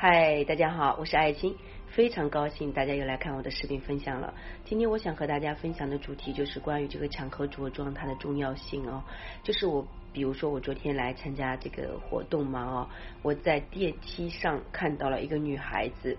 嗨，大家好，我是爱青，非常高兴大家又来看我的视频分享了。今天我想和大家分享的主题就是关于这个场合着装它的重要性哦。就是我，比如说我昨天来参加这个活动嘛哦，我在电梯上看到了一个女孩子。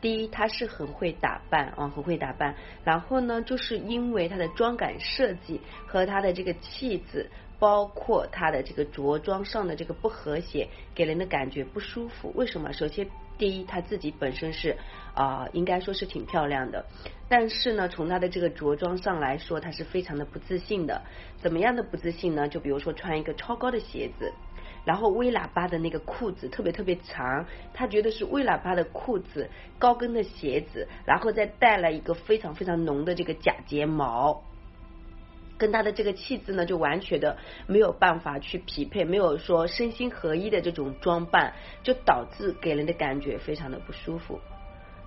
第一，她是很会打扮啊，很会打扮。然后呢，就是因为她的妆感设计和她的这个气质。包括她的这个着装上的这个不和谐，给人的感觉不舒服。为什么？首先，第一，她自己本身是啊，应该说是挺漂亮的，但是呢，从她的这个着装上来说，她是非常的不自信的。怎么样的不自信呢？就比如说穿一个超高的鞋子，然后微喇叭的那个裤子特别特别长，她觉得是微喇叭的裤子、高跟的鞋子，然后再带了一个非常非常浓的这个假睫毛。跟他的这个气质呢，就完全的没有办法去匹配，没有说身心合一的这种装扮，就导致给人的感觉非常的不舒服。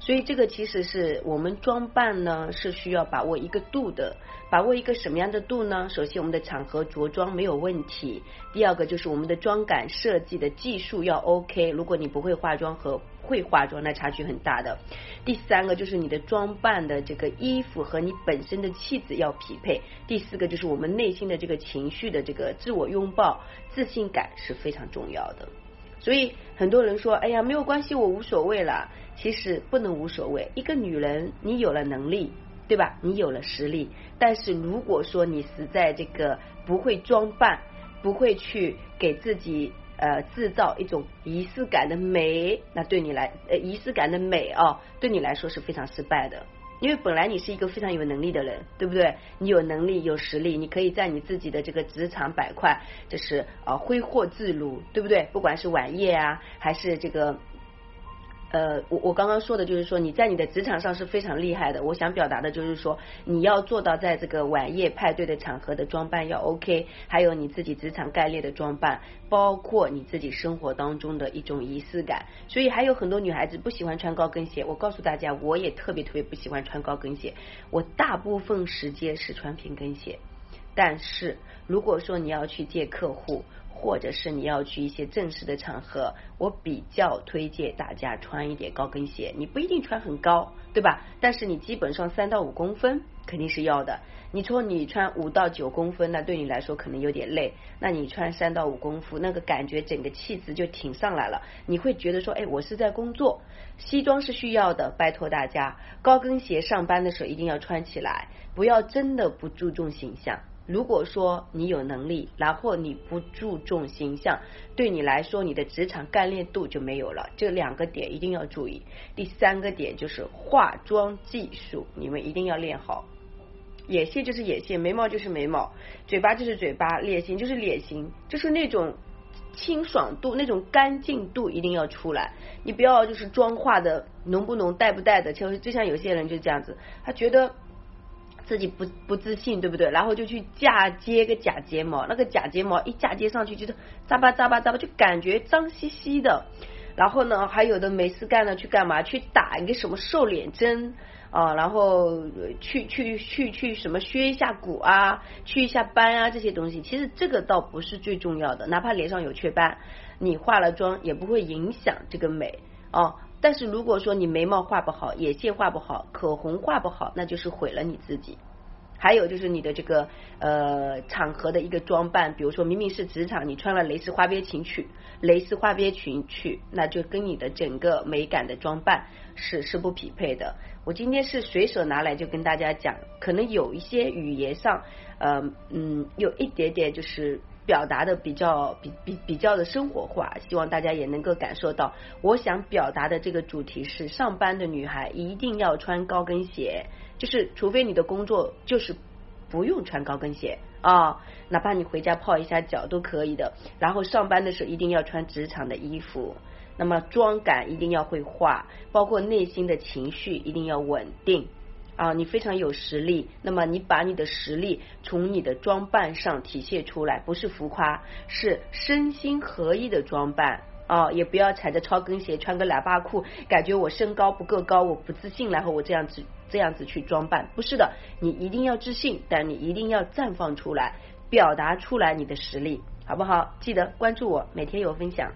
所以这个其实是我们装扮呢，是需要把握一个度的。把握一个什么样的度呢？首先，我们的场合着装没有问题；第二个就是我们的妆感设计的技术要 OK。如果你不会化妆和会化妆，那差距很大的。第三个就是你的装扮的这个衣服和你本身的气质要匹配。第四个就是我们内心的这个情绪的这个自我拥抱、自信感是非常重要的。所以很多人说，哎呀，没有关系，我无所谓了。其实不能无所谓。一个女人，你有了能力，对吧？你有了实力，但是如果说你实在这个不会装扮，不会去给自己呃制造一种仪式感的美，那对你来呃仪式感的美啊，对你来说是非常失败的。因为本来你是一个非常有能力的人，对不对？你有能力有实力，你可以在你自己的这个职场板块，就是啊挥霍自如，对不对？不管是晚宴啊，还是这个。呃，我我刚刚说的就是说你在你的职场上是非常厉害的。我想表达的就是说，你要做到在这个晚宴派对的场合的装扮要 OK，还有你自己职场概念的装扮，包括你自己生活当中的一种仪式感。所以还有很多女孩子不喜欢穿高跟鞋。我告诉大家，我也特别特别不喜欢穿高跟鞋。我大部分时间是穿平跟鞋。但是如果说你要去见客户，或者是你要去一些正式的场合，我比较推荐大家穿一点高跟鞋。你不一定穿很高，对吧？但是你基本上三到五公分肯定是要的。你说你穿五到九公分，那对你来说可能有点累。那你穿三到五公分，那个感觉整个气质就挺上来了。你会觉得说，哎，我是在工作。西装是需要的，拜托大家，高跟鞋上班的时候一定要穿起来，不要真的不注重形象。如果说你有能力，然后你不注重种形象，对你来说，你的职场干练度就没有了。这两个点一定要注意。第三个点就是化妆技术，你们一定要练好。眼线就是眼线，眉毛就是眉毛，嘴巴就是嘴巴，脸型就是脸型，就是那种清爽度、那种干净度一定要出来。你不要就是妆化的浓不浓、带不带的，就就像有些人就这样子，他觉得。自己不不自信，对不对？然后就去嫁接个假睫毛，那个假睫毛一嫁接上去，就是扎吧扎吧扎吧，就感觉脏兮兮的。然后呢，还有的没事干呢，去干嘛？去打一个什么瘦脸针啊？然后去去去去什么削一下骨啊，去一下斑啊，这些东西，其实这个倒不是最重要的。哪怕脸上有雀斑，你化了妆也不会影响这个美哦。但是如果说你眉毛画不好，眼线画不好，口红画不好，那就是毁了你自己。还有就是你的这个呃场合的一个装扮，比如说明明是职场，你穿了蕾丝花边裙去，蕾丝花边裙去，那就跟你的整个美感的装扮是是不匹配的。我今天是随手拿来就跟大家讲，可能有一些语言上呃嗯有一点点就是。表达的比较比比比较的生活化，希望大家也能够感受到。我想表达的这个主题是：上班的女孩一定要穿高跟鞋，就是除非你的工作就是不用穿高跟鞋啊，哪怕你回家泡一下脚都可以的。然后上班的时候一定要穿职场的衣服，那么妆感一定要会化，包括内心的情绪一定要稳定。啊，你非常有实力，那么你把你的实力从你的装扮上体现出来，不是浮夸，是身心合一的装扮啊！也不要踩着超跟鞋，穿个喇叭裤，感觉我身高不够高，我不自信，然后我这样子这样子去装扮，不是的，你一定要自信，但你一定要绽放出来，表达出来你的实力，好不好？记得关注我，每天有分享。